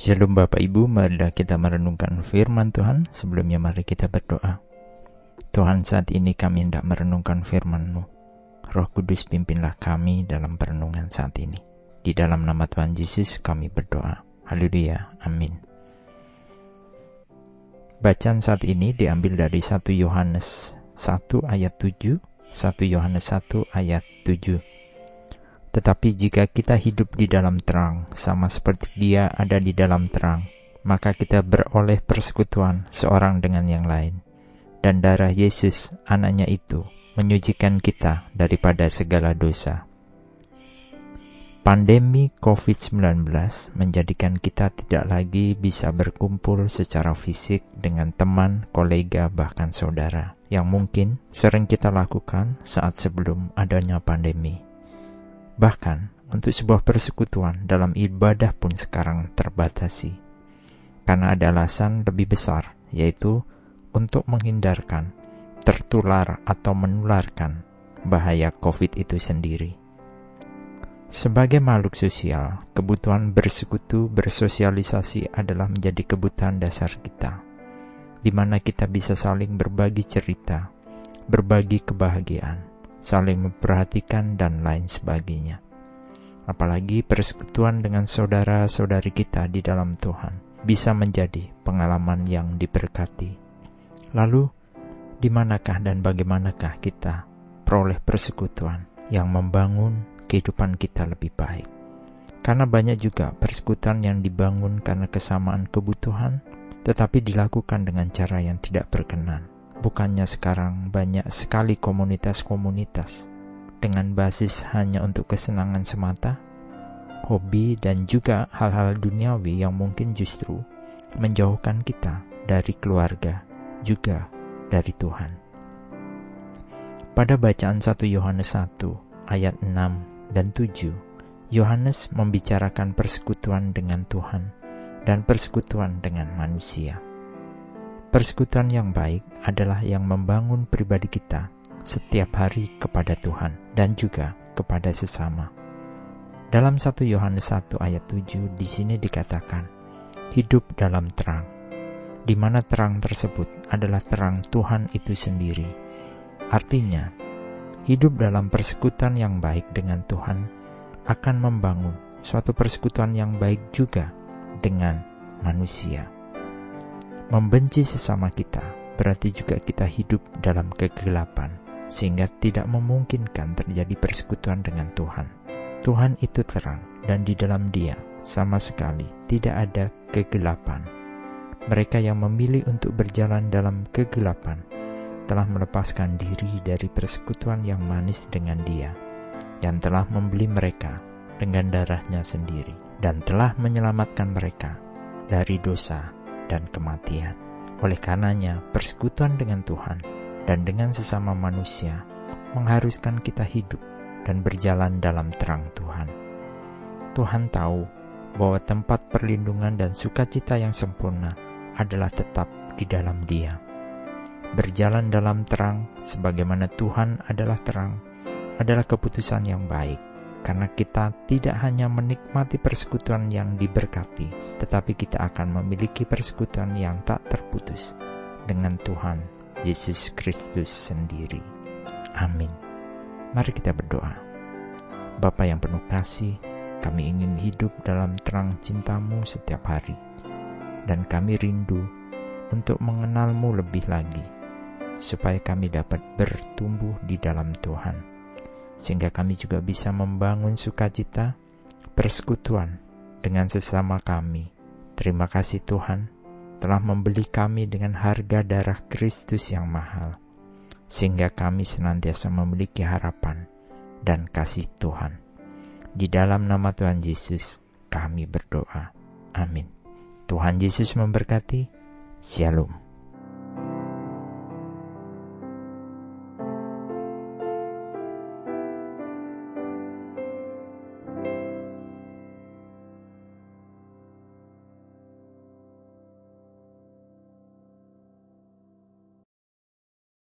Shalom Bapak Ibu, marilah kita merenungkan firman Tuhan. Sebelumnya mari kita berdoa. Tuhan saat ini kami hendak merenungkan firman-Mu. Roh Kudus pimpinlah kami dalam perenungan saat ini. Di dalam nama Tuhan Yesus kami berdoa. Haleluya. Amin. Bacaan saat ini diambil dari 1 Yohanes 1 ayat 7, 1 Yohanes 1 ayat 7. Tetapi jika kita hidup di dalam terang, sama seperti Dia ada di dalam terang, maka kita beroleh persekutuan seorang dengan yang lain. Dan darah Yesus, anaknya itu, menyucikan kita daripada segala dosa. Pandemi COVID-19 menjadikan kita tidak lagi bisa berkumpul secara fisik dengan teman, kolega, bahkan saudara, yang mungkin sering kita lakukan saat sebelum adanya pandemi. Bahkan, untuk sebuah persekutuan dalam ibadah pun sekarang terbatasi. Karena ada alasan lebih besar, yaitu untuk menghindarkan tertular atau menularkan bahaya COVID itu sendiri. Sebagai makhluk sosial, kebutuhan bersekutu bersosialisasi adalah menjadi kebutuhan dasar kita, di mana kita bisa saling berbagi cerita, berbagi kebahagiaan, saling memperhatikan, dan lain sebagainya. Apalagi persekutuan dengan saudara-saudari kita di dalam Tuhan bisa menjadi pengalaman yang diberkati. Lalu, di manakah dan bagaimanakah kita peroleh persekutuan yang membangun kehidupan kita lebih baik? Karena banyak juga persekutuan yang dibangun karena kesamaan kebutuhan, tetapi dilakukan dengan cara yang tidak berkenan Bukannya sekarang banyak sekali komunitas-komunitas dengan basis hanya untuk kesenangan semata, hobi, dan juga hal-hal duniawi yang mungkin justru menjauhkan kita dari keluarga, juga dari Tuhan. Pada bacaan 1 Yohanes 1 ayat 6 dan 7, Yohanes membicarakan persekutuan dengan Tuhan dan persekutuan dengan manusia. Persekutuan yang baik adalah yang membangun pribadi kita setiap hari kepada Tuhan dan juga kepada sesama. Dalam 1 Yohanes 1 ayat 7 di sini dikatakan, hidup dalam terang, di mana terang tersebut adalah terang Tuhan itu sendiri. Artinya, hidup dalam persekutuan yang baik dengan Tuhan akan membangun suatu persekutuan yang baik juga dengan manusia. Membenci sesama kita berarti juga kita hidup dalam kegelapan, sehingga tidak memungkinkan terjadi persekutuan dengan Tuhan. Tuhan itu terang, dan di dalam Dia sama sekali tidak ada kegelapan. Mereka yang memilih untuk berjalan dalam kegelapan telah melepaskan diri dari persekutuan yang manis dengan Dia, yang telah membeli mereka dengan darahnya sendiri, dan telah menyelamatkan mereka dari dosa dan kematian. Oleh karenanya, persekutuan dengan Tuhan dan dengan sesama manusia mengharuskan kita hidup dan berjalan dalam terang Tuhan. Tuhan tahu bahwa tempat perlindungan dan sukacita yang sempurna adalah tetap di dalam Dia. Berjalan dalam terang, sebagaimana Tuhan adalah terang, adalah keputusan yang baik karena kita tidak hanya menikmati persekutuan yang diberkati, tetapi kita akan memiliki persekutuan yang tak terputus dengan Tuhan Yesus Kristus sendiri. Amin. Mari kita berdoa. Bapa yang penuh kasih, kami ingin hidup dalam terang cintamu setiap hari, dan kami rindu untuk mengenalmu lebih lagi, supaya kami dapat bertumbuh di dalam Tuhan sehingga kami juga bisa membangun sukacita, persekutuan dengan sesama kami. Terima kasih Tuhan telah membeli kami dengan harga darah Kristus yang mahal, sehingga kami senantiasa memiliki harapan dan kasih Tuhan. Di dalam nama Tuhan Yesus, kami berdoa. Amin. Tuhan Yesus memberkati. Shalom.